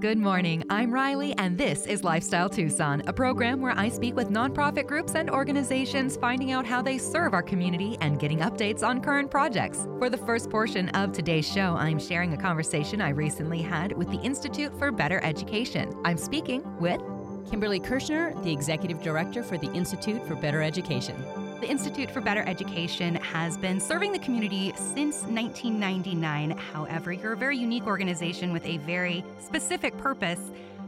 Good morning. I'm Riley, and this is Lifestyle Tucson, a program where I speak with nonprofit groups and organizations, finding out how they serve our community and getting updates on current projects. For the first portion of today's show, I'm sharing a conversation I recently had with the Institute for Better Education. I'm speaking with Kimberly Kirschner, the Executive Director for the Institute for Better Education. The Institute for Better Education has been serving the community since 1999. However, you're a very unique organization with a very specific purpose.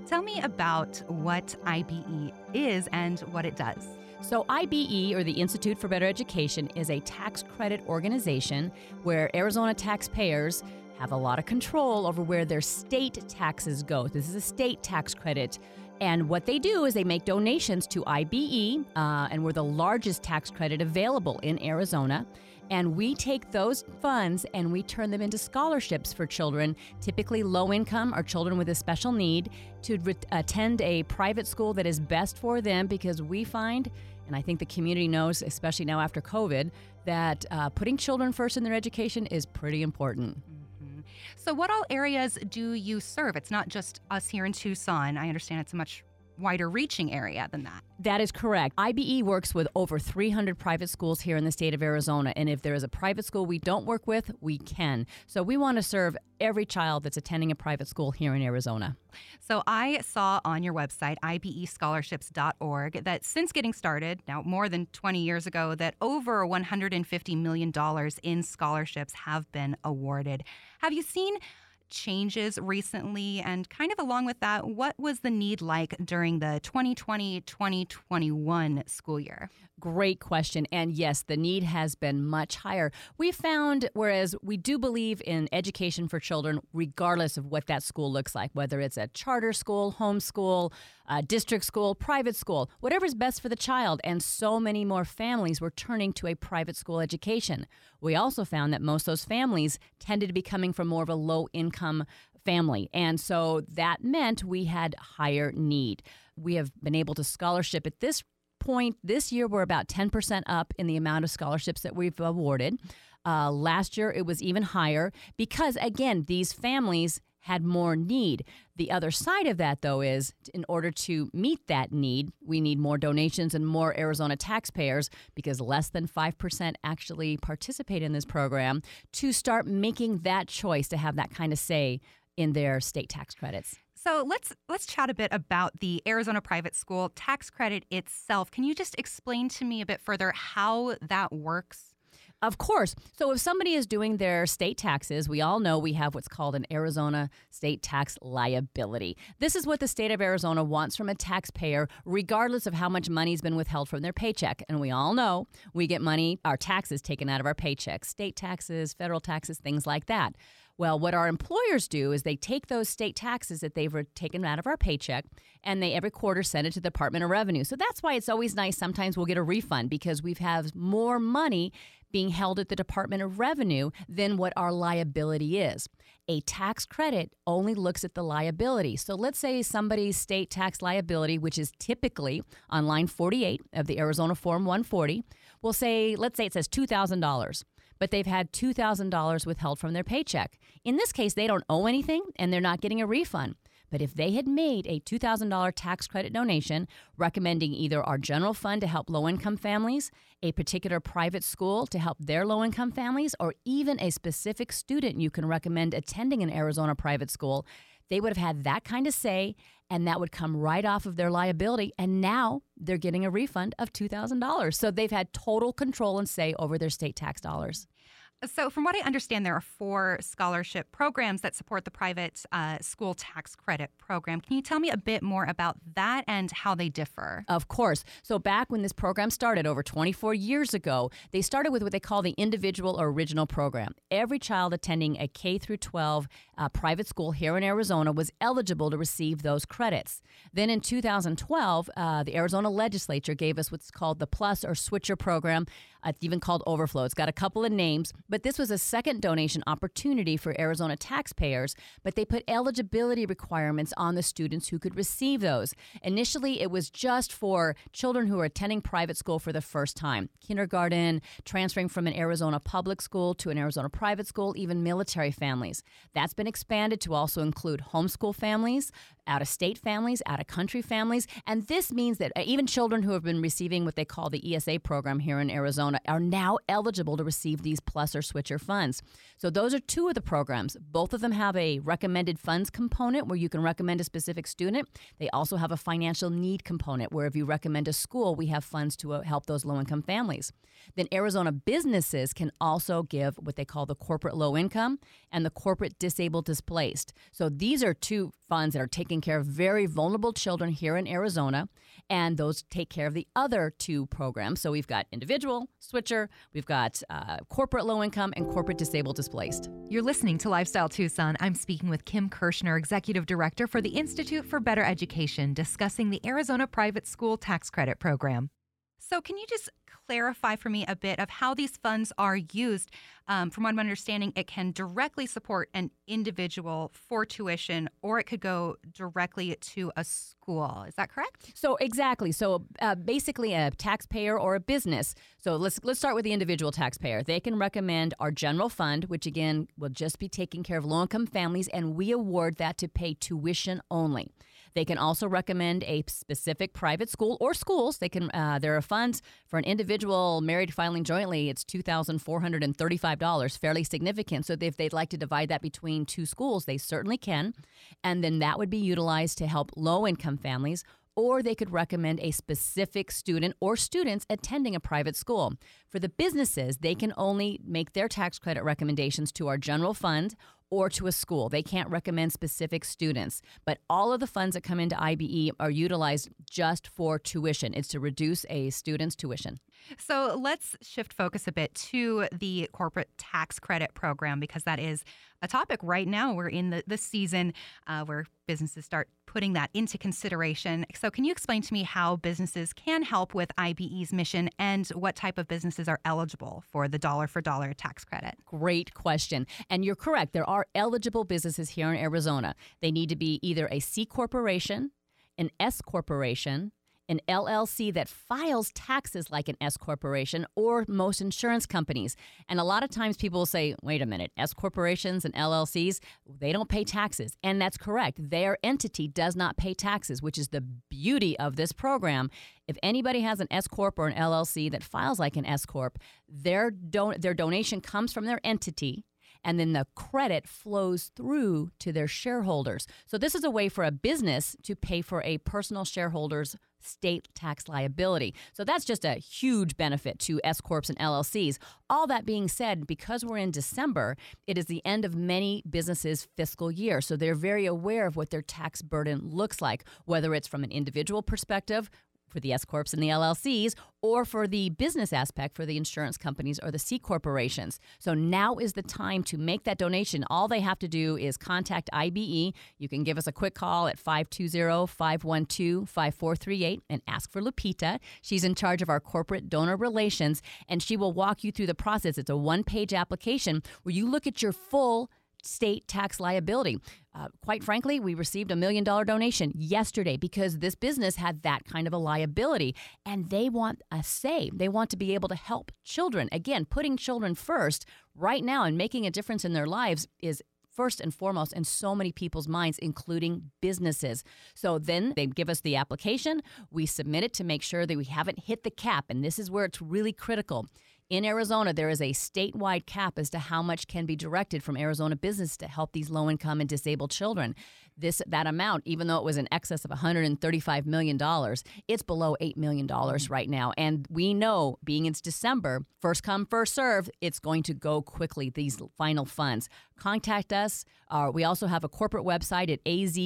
Tell me about what IBE is and what it does. So, IBE, or the Institute for Better Education, is a tax credit organization where Arizona taxpayers have a lot of control over where their state taxes go. This is a state tax credit and what they do is they make donations to IBE, uh, and we're the largest tax credit available in Arizona. And we take those funds and we turn them into scholarships for children, typically low income or children with a special need, to re- attend a private school that is best for them because we find, and I think the community knows, especially now after COVID, that uh, putting children first in their education is pretty important. So, what all areas do you serve? It's not just us here in Tucson. I understand it's a much wider reaching area than that. That is correct. IBE works with over 300 private schools here in the state of Arizona. And if there is a private school we don't work with, we can. So we want to serve every child that's attending a private school here in Arizona. So I saw on your website, ibescholarships.org, that since getting started, now more than 20 years ago, that over $150 million in scholarships have been awarded. Have you seen changes recently? And kind of along with that, what was the need like during the 2020 2021 school year? Great question. And yes, the need has been much higher. We found, whereas we do believe in education for children, regardless of what that school looks like, whether it's a charter school, homeschool, a district school, private school, whatever's best for the child. And so many more families were turning to a private school education. We also found that most of those families tended to be coming from more of a low income family. And so that meant we had higher need. We have been able to scholarship at this point this year we're about 10% up in the amount of scholarships that we've awarded uh, last year it was even higher because again these families had more need the other side of that though is in order to meet that need we need more donations and more arizona taxpayers because less than 5% actually participate in this program to start making that choice to have that kind of say in their state tax credits so let's let's chat a bit about the Arizona private school tax credit itself. Can you just explain to me a bit further how that works? Of course. So if somebody is doing their state taxes, we all know we have what's called an Arizona state tax liability. This is what the state of Arizona wants from a taxpayer, regardless of how much money's been withheld from their paycheck. And we all know we get money, our taxes taken out of our paychecks, state taxes, federal taxes, things like that. Well, what our employers do is they take those state taxes that they've taken out of our paycheck and they every quarter send it to the Department of Revenue. So that's why it's always nice. Sometimes we'll get a refund because we've have more money being held at the Department of Revenue than what our liability is. A tax credit only looks at the liability. So let's say somebody's state tax liability, which is typically on line 48 of the Arizona Form 140, will say, let's say it says $2,000 but they've had $2,000 withheld from their paycheck. In this case, they don't owe anything and they're not getting a refund. But if they had made a $2,000 tax credit donation recommending either our general fund to help low income families, a particular private school to help their low income families, or even a specific student you can recommend attending an Arizona private school, they would have had that kind of say and that would come right off of their liability. And now they're getting a refund of $2,000. So they've had total control and say over their state tax dollars. So, from what I understand, there are four scholarship programs that support the private uh, school tax credit program. Can you tell me a bit more about that and how they differ? Of course. So, back when this program started over 24 years ago, they started with what they call the individual or original program. Every child attending a K through 12 uh, private school here in Arizona was eligible to receive those credits. Then in 2012, uh, the Arizona legislature gave us what's called the Plus or Switcher program. It's even called Overflow. It's got a couple of names, but this was a second donation opportunity for Arizona taxpayers, but they put eligibility requirements on the students who could receive those. Initially, it was just for children who are attending private school for the first time kindergarten, transferring from an Arizona public school to an Arizona private school, even military families. That's been expanded to also include homeschool families, out of state families, out of country families. And this means that uh, even children who have been receiving what they call the ESA program here in Arizona are now eligible to receive these plus or switcher funds. So those are two of the programs. Both of them have a recommended funds component where you can recommend a specific student. They also have a financial need component where if you recommend a school, we have funds to uh, help those low income families. Then Arizona businesses can also give what they call the corporate low income and the corporate disabled displaced. So these are two funds that are taking care of very vulnerable children here in Arizona, and those take care of the other two programs. So we've got individual, switcher, we've got uh, corporate low income, and corporate disabled displaced. You're listening to Lifestyle Tucson. I'm speaking with Kim Kirschner, Executive Director for the Institute for Better Education, discussing the Arizona Private School Tax Credit Program. So, can you just clarify for me a bit of how these funds are used. Um, from what I'm understanding, it can directly support an individual for tuition, or it could go directly to a school. Is that correct? So exactly. So uh, basically, a taxpayer or a business. So let's let's start with the individual taxpayer. They can recommend our general fund, which again will just be taking care of low-income families, and we award that to pay tuition only. They can also recommend a specific private school or schools. They can. Uh, there are funds for an individual married filing jointly. It's two thousand four hundred and thirty-five dollars, fairly significant. So if they'd like to divide that between two schools, they certainly can, and then that would be utilized to help low-income families or they could recommend a specific student or students attending a private school. For the businesses, they can only make their tax credit recommendations to our general fund or to a school. They can't recommend specific students, but all of the funds that come into IBE are utilized just for tuition. It's to reduce a student's tuition. So let's shift focus a bit to the corporate tax credit program because that is a topic right now. We're in the, the season uh, where businesses start putting that into consideration. So, can you explain to me how businesses can help with IBE's mission and what type of businesses are eligible for the dollar for dollar tax credit? Great question. And you're correct. There are eligible businesses here in Arizona. They need to be either a C corporation, an S corporation, an LLC that files taxes like an S corporation or most insurance companies. And a lot of times people will say, wait a minute, S corporations and LLCs, they don't pay taxes. And that's correct. Their entity does not pay taxes, which is the beauty of this program. If anybody has an S corp or an LLC that files like an S corp, their don- their donation comes from their entity and then the credit flows through to their shareholders. So this is a way for a business to pay for a personal shareholder's state tax liability. So that's just a huge benefit to S corps and LLCs. All that being said, because we're in December, it is the end of many businesses' fiscal year. So they're very aware of what their tax burden looks like, whether it's from an individual perspective, for the S corps and the LLCs, or for the business aspect for the insurance companies or the C corporations. So now is the time to make that donation. All they have to do is contact IBE. You can give us a quick call at 520-512-5438 and ask for Lupita. She's in charge of our corporate donor relations and she will walk you through the process. It's a one-page application where you look at your full state tax liability. Uh, quite frankly, we received a million dollar donation yesterday because this business had that kind of a liability and they want a say. They want to be able to help children. Again, putting children first right now and making a difference in their lives is first and foremost in so many people's minds, including businesses. So then they give us the application, we submit it to make sure that we haven't hit the cap, and this is where it's really critical. In Arizona, there is a statewide cap as to how much can be directed from Arizona business to help these low income and disabled children. This that amount, even though it was in excess of 135 million dollars, it's below 8 million dollars mm-hmm. right now. And we know, being it's December, first come first serve, it's going to go quickly. These final funds. Contact us. Uh, we also have a corporate website at az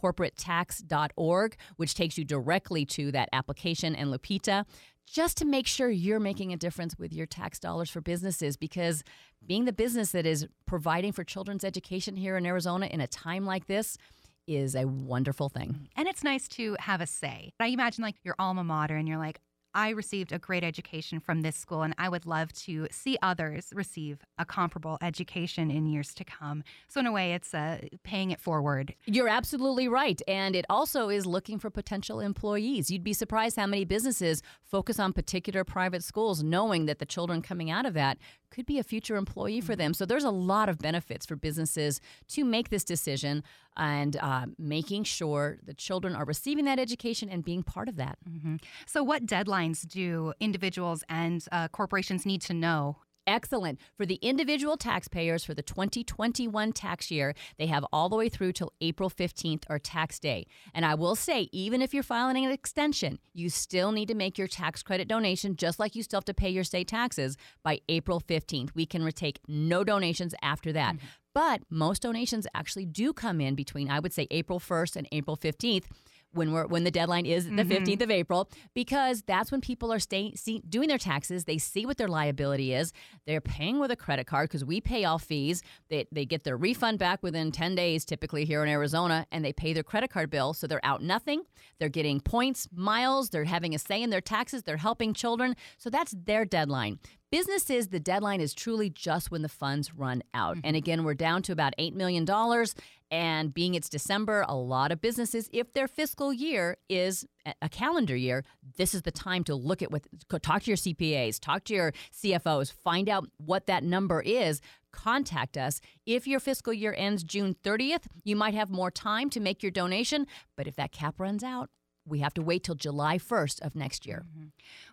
corporatetax.org, which takes you directly to that application and Lupita just to make sure you're making a difference with your tax dollars for businesses because being the business that is providing for children's education here in Arizona in a time like this is a wonderful thing. And it's nice to have a say. I imagine like your alma mater and you're like, I received a great education from this school, and I would love to see others receive a comparable education in years to come. So, in a way, it's uh, paying it forward. You're absolutely right. And it also is looking for potential employees. You'd be surprised how many businesses focus on particular private schools, knowing that the children coming out of that could be a future employee for them. So, there's a lot of benefits for businesses to make this decision and uh, making sure the children are receiving that education and being part of that. Mm-hmm. So, what deadlines do individuals and uh, corporations need to know Excellent. For the individual taxpayers for the 2021 tax year, they have all the way through till April 15th or tax day. And I will say, even if you're filing an extension, you still need to make your tax credit donation, just like you still have to pay your state taxes by April 15th. We can retake no donations after that. Mm-hmm. But most donations actually do come in between, I would say, April 1st and April 15th when we're when the deadline is the mm-hmm. 15th of April because that's when people are staying see, doing their taxes they see what their liability is they're paying with a credit card because we pay all fees they, they get their refund back within 10 days typically here in Arizona and they pay their credit card bill so they're out nothing they're getting points miles they're having a say in their taxes they're helping children so that's their deadline Businesses, the deadline is truly just when the funds run out. Mm-hmm. And again, we're down to about $8 million. And being it's December, a lot of businesses, if their fiscal year is a calendar year, this is the time to look at what, talk to your CPAs, talk to your CFOs, find out what that number is. Contact us. If your fiscal year ends June 30th, you might have more time to make your donation. But if that cap runs out, we have to wait till July 1st of next year. Mm-hmm.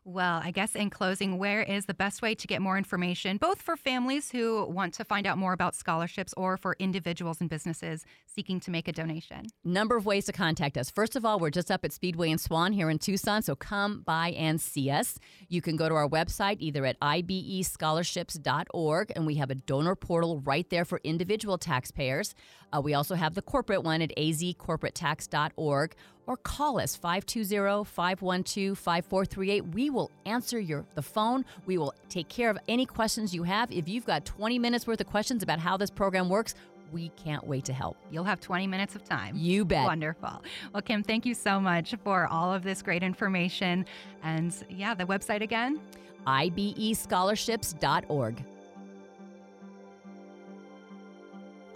Well, I guess in closing, where is the best way to get more information, both for families who want to find out more about scholarships or for individuals and businesses seeking to make a donation? Number of ways to contact us. First of all, we're just up at Speedway and Swan here in Tucson, so come by and see us. You can go to our website either at ibescholarships.org, and we have a donor portal right there for individual taxpayers. Uh, we also have the corporate one at azcorporatetax.org or call us 520-512-5438. We will answer your the phone. We will take care of any questions you have. If you've got 20 minutes worth of questions about how this program works, we can't wait to help. You'll have 20 minutes of time. You bet. Wonderful. Well, Kim, thank you so much for all of this great information. And yeah, the website again? ibescholarships.org.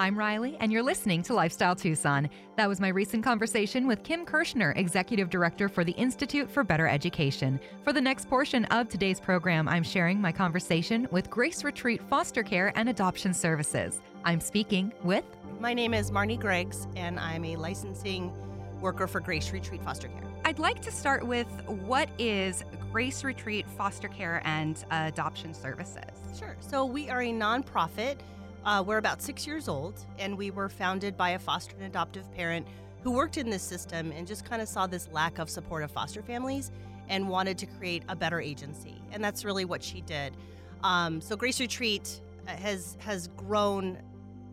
I'm Riley, and you're listening to Lifestyle Tucson. That was my recent conversation with Kim Kirschner, Executive Director for the Institute for Better Education. For the next portion of today's program, I'm sharing my conversation with Grace Retreat Foster Care and Adoption Services. I'm speaking with. My name is Marnie Greggs, and I'm a licensing worker for Grace Retreat Foster Care. I'd like to start with what is Grace Retreat Foster Care and Adoption Services? Sure. So, we are a nonprofit uh, we're about six years old, and we were founded by a foster and adoptive parent who worked in this system and just kind of saw this lack of support of foster families and wanted to create a better agency. And that's really what she did. Um, so Grace Retreat uh, has has grown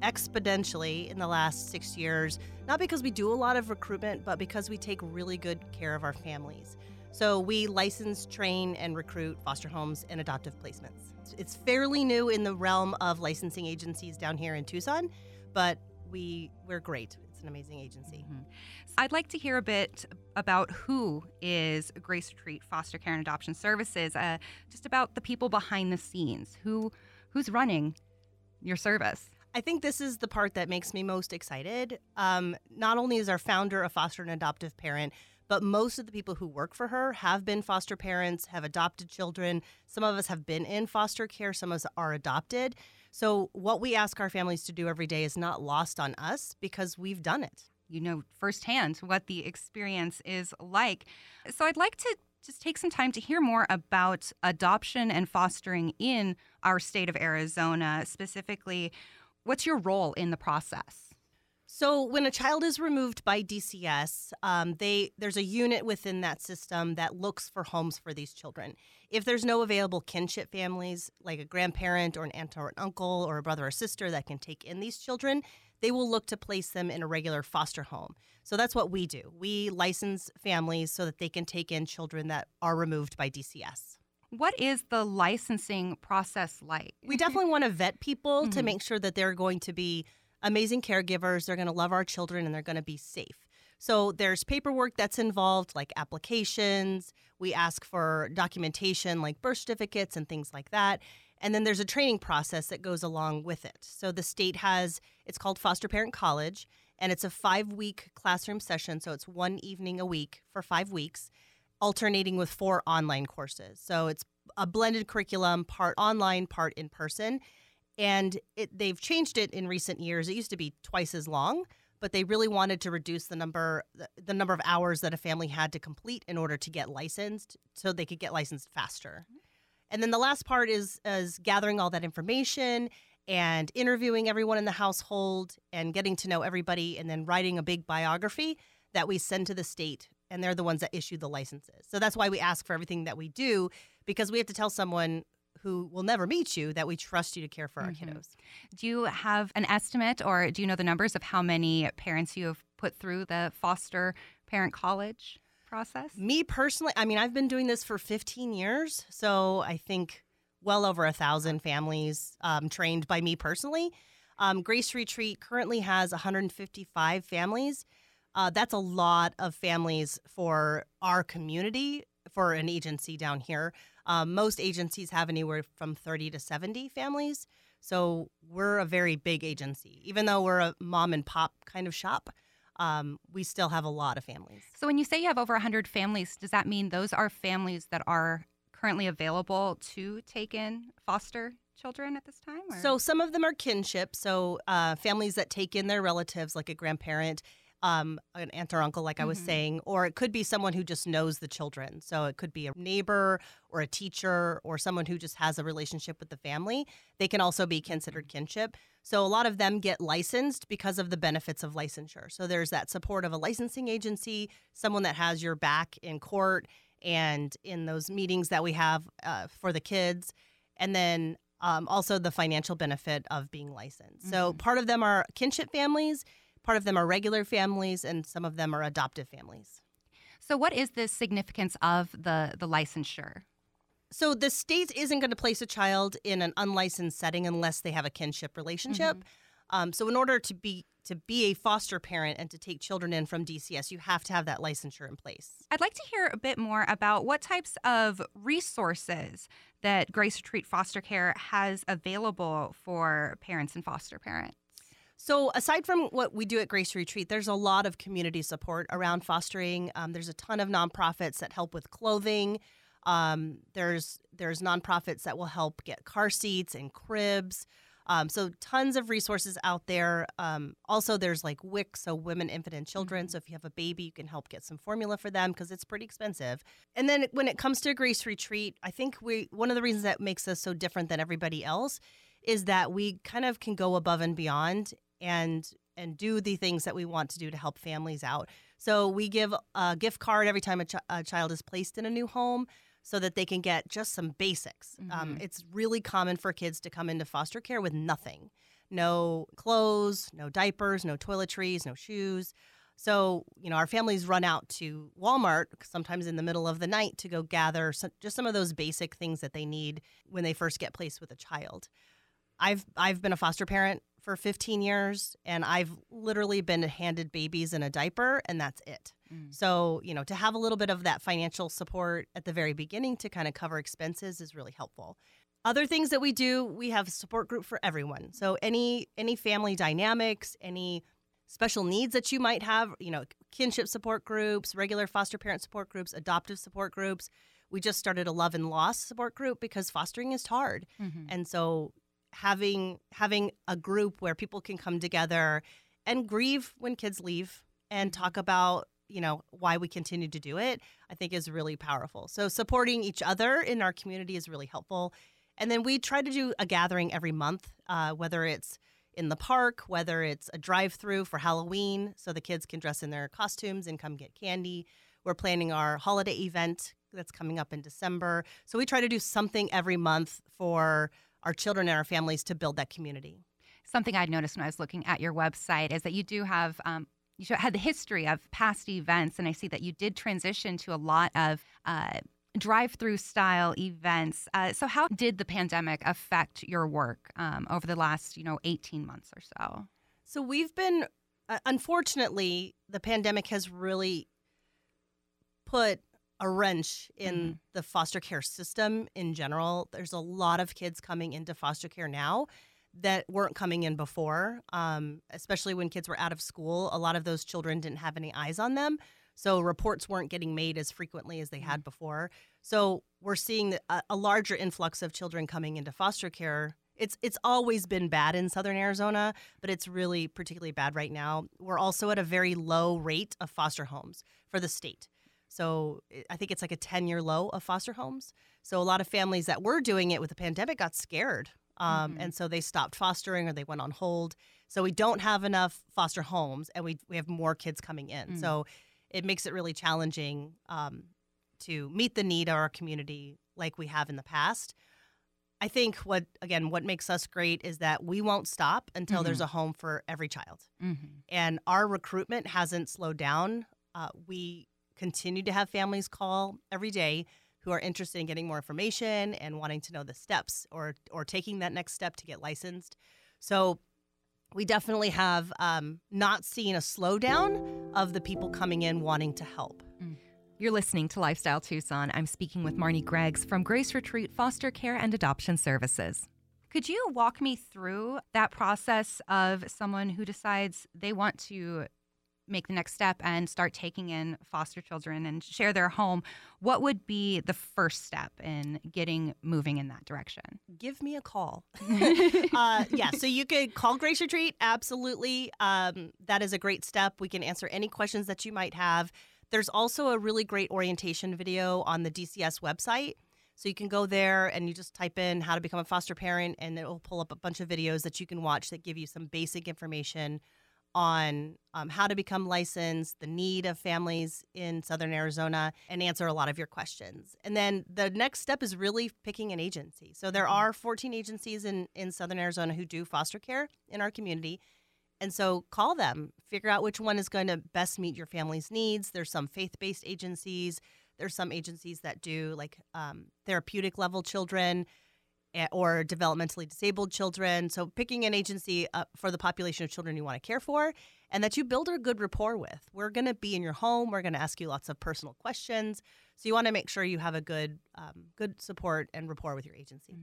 exponentially in the last six years, not because we do a lot of recruitment, but because we take really good care of our families. So we license, train, and recruit foster homes and adoptive placements. It's fairly new in the realm of licensing agencies down here in Tucson, but we we're great. It's an amazing agency. Mm-hmm. I'd like to hear a bit about who is Grace Retreat Foster Care and Adoption Services. Uh, just about the people behind the scenes. Who who's running your service? I think this is the part that makes me most excited. Um, not only is our founder a foster and adoptive parent, but most of the people who work for her have been foster parents, have adopted children. Some of us have been in foster care, some of us are adopted. So, what we ask our families to do every day is not lost on us because we've done it. You know firsthand what the experience is like. So, I'd like to just take some time to hear more about adoption and fostering in our state of Arizona. Specifically, what's your role in the process? So when a child is removed by DCS, um, they there's a unit within that system that looks for homes for these children. If there's no available kinship families, like a grandparent or an aunt or an uncle or a brother or sister that can take in these children, they will look to place them in a regular foster home. So that's what we do. We license families so that they can take in children that are removed by DCS. What is the licensing process like? We definitely want to vet people mm-hmm. to make sure that they're going to be amazing caregivers. They're going to love our children and they're going to be safe. So there's paperwork that's involved, like applications. We ask for documentation, like birth certificates and things like that. And then there's a training process that goes along with it. So the state has, it's called Foster Parent College, and it's a five week classroom session. So it's one evening a week for five weeks, alternating with four online courses. So it's a blended curriculum, part online, part in person. And it, they've changed it in recent years. It used to be twice as long but they really wanted to reduce the number the number of hours that a family had to complete in order to get licensed so they could get licensed faster. Mm-hmm. And then the last part is is gathering all that information and interviewing everyone in the household and getting to know everybody and then writing a big biography that we send to the state and they're the ones that issue the licenses. So that's why we ask for everything that we do because we have to tell someone who will never meet you that we trust you to care for our mm-hmm. kiddos. Do you have an estimate or do you know the numbers of how many parents you have put through the foster parent college process? Me personally, I mean, I've been doing this for 15 years. So I think well over a thousand families um, trained by me personally. Um, Grace Retreat currently has 155 families. Uh, that's a lot of families for our community for an agency down here. Um, most agencies have anywhere from 30 to 70 families. So we're a very big agency. Even though we're a mom and pop kind of shop, um, we still have a lot of families. So when you say you have over 100 families, does that mean those are families that are currently available to take in foster children at this time? Or? So some of them are kinship. So uh, families that take in their relatives, like a grandparent um, an aunt or uncle, like mm-hmm. I was mm-hmm. saying, or it could be someone who just knows the children. So it could be a neighbor or a teacher or someone who just has a relationship with the family. They can also be considered kinship. So a lot of them get licensed because of the benefits of licensure. So there's that support of a licensing agency, someone that has your back in court and in those meetings that we have uh, for the kids. And then um, also the financial benefit of being licensed. Mm-hmm. So part of them are kinship families Part of them are regular families, and some of them are adoptive families. So, what is the significance of the, the licensure? So, the state isn't going to place a child in an unlicensed setting unless they have a kinship relationship. Mm-hmm. Um, so, in order to be to be a foster parent and to take children in from DCS, you have to have that licensure in place. I'd like to hear a bit more about what types of resources that Grace Retreat Foster Care has available for parents and foster parents. So, aside from what we do at Grace Retreat, there's a lot of community support around fostering. Um, there's a ton of nonprofits that help with clothing. Um, there's there's nonprofits that will help get car seats and cribs. Um, so tons of resources out there. Um, also, there's like WIC, so Women, Infant, and Children. Mm-hmm. So if you have a baby, you can help get some formula for them because it's pretty expensive. And then when it comes to Grace Retreat, I think we one of the reasons that makes us so different than everybody else is that we kind of can go above and beyond and and do the things that we want to do to help families out. So we give a gift card every time a, ch- a child is placed in a new home so that they can get just some basics. Um, mm-hmm. Um, it's really common for kids to come into foster care with nothing no clothes, no diapers, no toiletries, no shoes. So, you know, our families run out to Walmart sometimes in the middle of the night to go gather some, just some of those basic things that they need when they first get placed with a child. I've I've been a foster parent for 15 years and I've literally been handed babies in a diaper and that's it. Mm. So, you know, to have a little bit of that financial support at the very beginning to kind of cover expenses is really helpful. Other things that we do, we have a support group for everyone. So any any family dynamics, any special needs that you might have, you know, kinship support groups, regular foster parent support groups, adoptive support groups. We just started a love and loss support group because fostering is hard. Mm-hmm. And so having having a group where people can come together and grieve when kids leave and talk about you know why we continue to do it i think is really powerful. So supporting each other in our community is really helpful. And then we try to do a gathering every month uh, whether it's in the park whether it's a drive through for halloween so the kids can dress in their costumes and come get candy. We're planning our holiday event that's coming up in december. So we try to do something every month for our children and our families to build that community. Something I'd noticed when I was looking at your website is that you do have um, you had the history of past events, and I see that you did transition to a lot of uh, drive-through style events. Uh, so, how did the pandemic affect your work um, over the last you know eighteen months or so? So we've been uh, unfortunately, the pandemic has really put a wrench in Mhm. the foster care system in general. There's a lot of kids coming into foster care now that weren't coming in before, um, especially when kids were out of school. A lot of those children didn't have any eyes on them. So reports weren't getting made as frequently as they had before. So we're seeing a, a larger influx of children coming into foster care. It's it's always been bad in southern Arizona, but it's really particularly bad right now. We're also at a very low rate of foster homes for the state. So I- I think it's like a 10 year low of foster homes. So a lot of families that were doing it with the pandemic got scared. Um, Mhm. And so they stopped fostering or they went on hold. So we don't have enough foster homes and we, we have more kids coming in. Mm. So it makes it really challenging um, to meet the need of our community like we have in the past. I think what, again, what makes us great is that we won't stop until there's a home for every child Mhm. and our recruitment hasn't slowed down. Uh, we continue to have families call every day who are interested in getting more information and wanting to know the steps or or taking that next step to get licensed. So we definitely have um, not seen a slowdown of the people coming in wanting to help. You're listening to Lifestyle Tucson. I'm speaking with Marnie Greggs from Grace Retreat Foster Care and Adoption Services. Could you walk me through that process of someone who decides they want to make the next step and start taking in foster children and share their home? What would be the first step in getting moving in that direction? Give me a call. uh, yeah, so you could call Grace Retreat. Absolutely. Um, that is a great step. We can answer any questions that you might have. There's also a really great orientation video on the DCS website. So you can go there and you just type in how to become a foster parent, and it will pull up a bunch of videos that you can watch that give you some basic information on um, how to become licensed, the need of families in Southern Arizona, and answer a lot of your questions. And then the next step is really picking an agency. So there are 14 agencies in, in Southern Arizona who do foster care in our community. And so call them, figure out which one is going to best meet your family's needs. There's some faith based agencies, there's some agencies that do like um, therapeutic level children or developmentally disabled children. So picking an agency uh, for the population of children you want to care for and that you build a good rapport with. We're going to be in your home. We're going to ask you lots of personal questions. So you want to make sure you have a good, um, good support and rapport with your agency.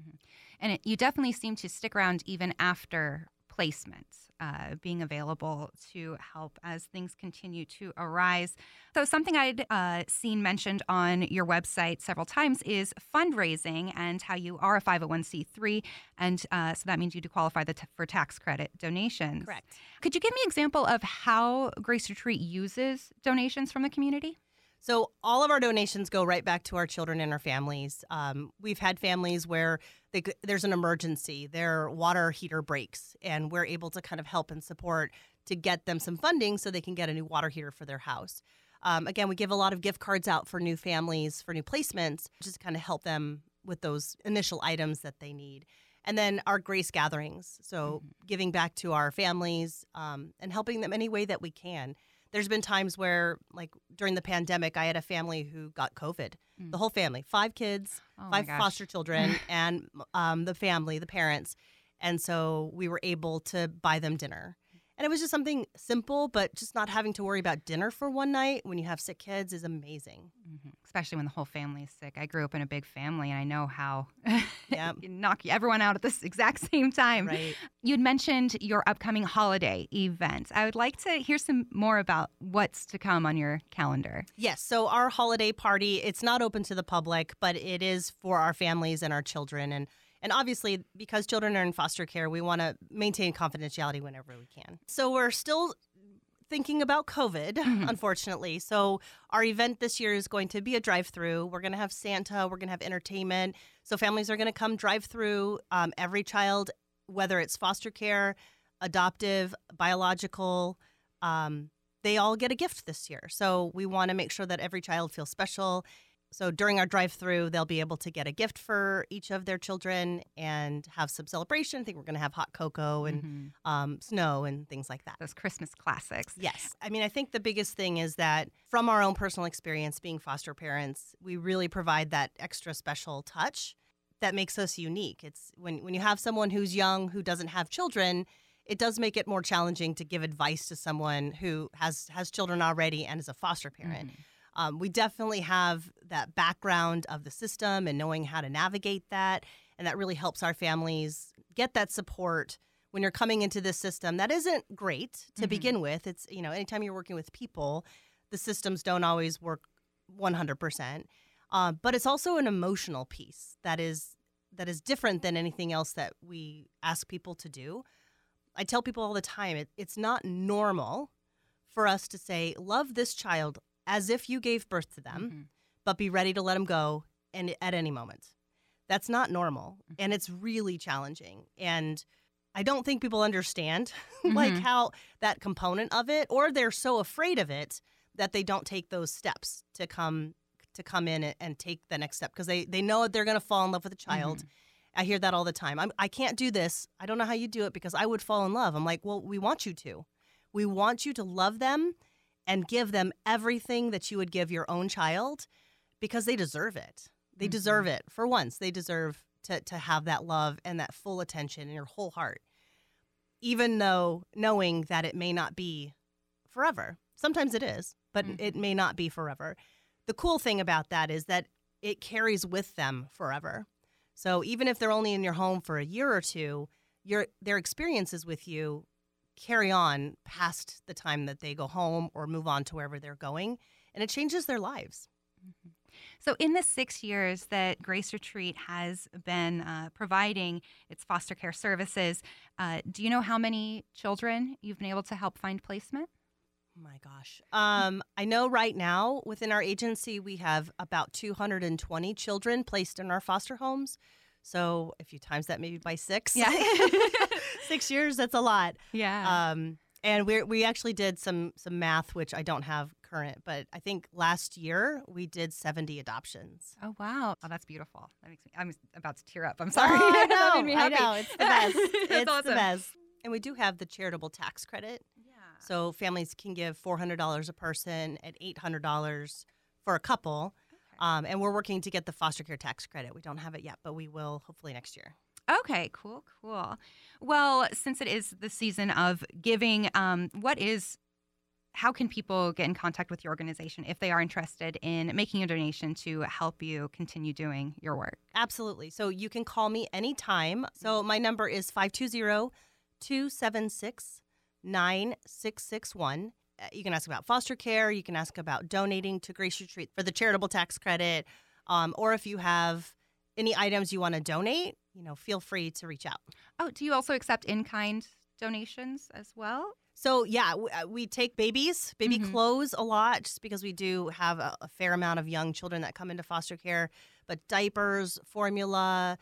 And it, you definitely seem to stick around even after placement, uh, being available to help as things continue to arise. So, something I'd uh, seen mentioned on your website several times is fundraising and how you are a 501c3. And uh, so that means you do qualify the t- for tax credit donations. Correct. Could you give me an example of how Grace Retreat uses donations from the community? So all of our donations go right back to our children and our families. Um, we've had families where they, there's an emergency, their water heater breaks, and we're able to kind of help and support to get them some funding so they can get a new water heater for their house. Um, again, we give a lot of gift cards out for new families for new placements, just to kind of help them with those initial items that they need. And then our grace gatherings, so giving back to our families um, and helping them any way that we can there's been times where like during the pandemic i had a family who got covid. The whole family five kids Oh five foster children and um, the family the parents. And so we were able to buy them dinner and it was just something simple but just not having to worry about dinner for one night when you have sick kids is amazing Mhm. Especially when the whole family is sick. I grew up in a big family and I know how Yep. you knock everyone out at this exact same time. right You'd mentioned your upcoming holiday events. I would like to hear some more about what's to come on your calendar. Yes. So our holiday party, it's not open to the public, but it is for our families and our children. And and obviously, because children are in foster care, we want to maintain confidentiality whenever we can. So we're still thinking about COVID, unfortunately. So our event this year is going to be a drive-through. We're going to have Santa. We're going to have entertainment. So families are going to come drive through. Um, every child, whether it's foster care, adoptive, biological, um, they all get a gift this year. So we want to make sure that every child feels special. So during our drive through, they'll be able to get a gift for each of their children and have some celebration. I think we're going to have hot cocoa and Mhm. um, snow and things like that. Those Christmas classics. Yes. I mean, I think the biggest thing is that from our own personal experience being foster parents, we really provide that extra special touch that makes us unique. It's when, when you have someone who's young who doesn't have children, it does make it more challenging to give advice to someone who has has children already and is a foster parent. Mm-hmm. Um, we definitely have that background of the system and knowing how to navigate that, and that really helps our families get that support when you're coming into this system that isn't great to Mhm. begin with. It's you know anytime you're working with people, the systems don't always work 100 percent. Uh, but it's also an emotional piece that is that is different than anything else that we ask people to do. I tell people all the time it, it's not normal for us to say love this child as if you gave birth to them, Mhm. but be ready to let them go and at any moment. That's not normal, Mhm. and it's really challenging. And I don't think people understand like Mhm. how that component of it, or they're so afraid of it that they don't take those steps to come to come in and, and take the next step because they they know they're going to fall in love with a child. Mhm. I hear that all the time. I'm, I can't do this. I don't know how you do it because I would fall in love. I'm like, well, we want you to. We want you to love them and give them everything that you would give your own child because they deserve it. They Mhm. deserve it. For once, they deserve to, to have that love and that full attention in your whole heart, even though knowing that it may not be forever. Sometimes it is, but Mhm. it may not be forever. The cool thing about that is that it carries with them forever. So even if they're only in your home for a year or two, your their experiences with you carry on past the time that they go home or move on to wherever they're going, and it changes their lives. So, in the six years that Grace Retreat has been uh, providing its foster care services, uh, do you know how many children you've been able to help find placement? Oh my gosh. Um, I know right now within our agency we have about 220 children placed in our foster homes. So if you times that maybe by six, Yeah. six years, that's a lot. Yeah. Um, and we we actually did some some math, which I don't have current, but I think last year we did 70 adoptions. oh wow. Oh, that's beautiful. That makes me. I'm about to tear up. I'm sorry. Oh, I That made me I know. It's the best. It's awesome. the best. And we do have the charitable tax credit. Yeah. So families can give $400 a person and $800 for a couple. Um, and we're working to get the foster care tax credit. We don't have it yet, but we will hopefully next year. Okay, cool, cool. Well, since it is the season of giving, um, what is, how can people get in contact with your organization if they are interested in making a donation to help you continue doing your work? Absolutely. So you can call me anytime. So my number is 520 276 9661. Uh, You can ask about foster care. You can ask about donating to Grace Retreat for the charitable tax credit. Um, or if you have any items you want to donate, you know, feel free to reach out. Oh, do you also accept in kind donations as well? So yeah, w- uh, we take babies, baby Mhm. clothes a lot, just because we do have a, a fair amount of young children that come into foster care. But diapers, formula,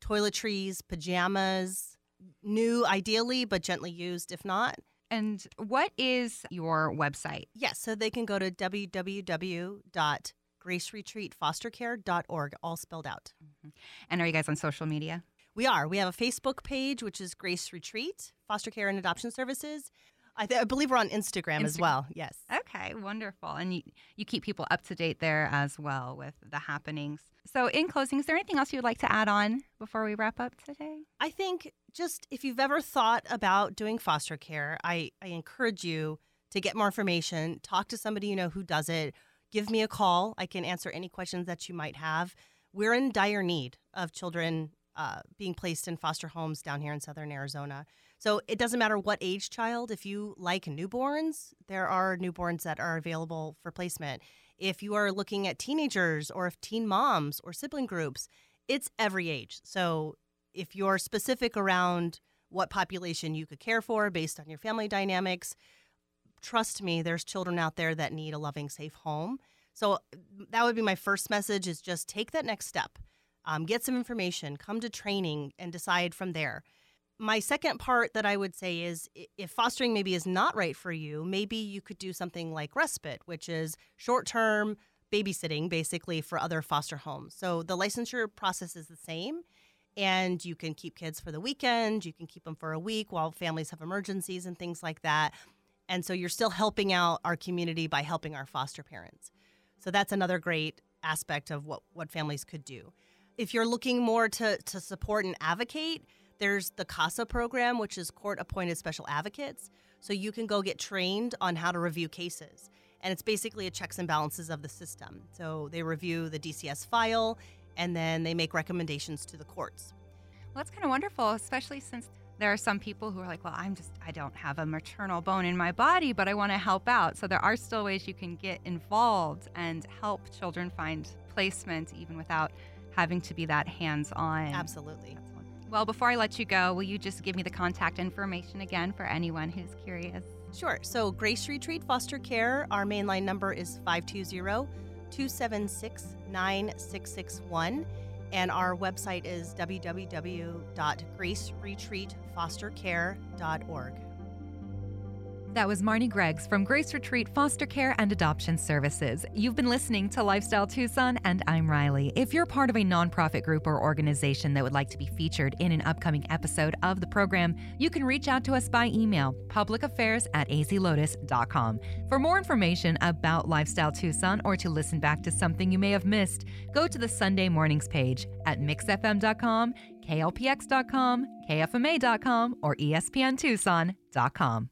toiletries, pajamas, new ideally, but gently used if not. And what is your website? Yes, so they can go to www.graceretreatfostercare.org, all spelled out. Mm-hmm. And are you guys on social media? We are. We have a Facebook page, which is Grace Retreat Foster Care and Adoption Services. I, th- I believe we're on Instagram, as well. Yes. Okay, wonderful. And you, you keep people up to date there as well with the happenings. So, in closing, is there anything else you would like to add on before we wrap up today? I think just if you've ever thought about doing foster care, I, I encourage you to get more information, talk to somebody you know who does it, give me a call. I can answer any questions that you might have. We're in dire need of children uh, being placed in foster homes down here in southern Arizona. So it doesn't matter what age child. If you like newborns, there are newborns that are available for placement. If you are looking at teenagers or if teen moms or sibling groups, it's every age. So if you're specific around what population you could care for based on your family dynamics, trust me, there's children out there that need a loving, safe home. So that would be my first message: is just take that next step, um, get some information, come to training, and decide from there. My second part that I would say is if fostering maybe is not right for you, maybe you could do something like respite, which is short term babysitting basically for other foster homes. So the licensure process is the same and you can keep kids for the weekend, you can keep them for a week while families have emergencies and things like that. And so you're still helping out our community by helping our foster parents. So that's another great aspect of what, what families could do. If you're looking more to, to support and advocate, There's the CASA program, which is court appointed special advocates. So you can go get trained on how to review cases. And it's basically a checks and balances of the system. So they review the DCS file and then they make recommendations to the courts. Well, that's kind of wonderful, especially since there are some people who are like, well, I'm just, I don't have a maternal bone in my body, but I want to help out. So there are still ways you can get involved and help children find placement even without having to be that hands on. Absolutely. Well, before I let you go, will you just give me the contact information again for anyone who's curious? Sure. So, Grace Retreat Foster Care, our mainline number is 520 276 9661. And our website is www.graceretreatfostercare.org. That was Marnie Greggs from Grace Retreat Foster Care and Adoption Services. You've been listening to Lifestyle Tucson, and I'm Riley. If you're part of a nonprofit group or organization that would like to be featured in an upcoming episode of the program, you can reach out to us by email, publicaffairs at azlotus.com. For more information about Lifestyle Tucson or to listen back to something you may have missed, go to the Sunday mornings page at mixfm.com, klpx.com, kfma.com, or espntucson.com.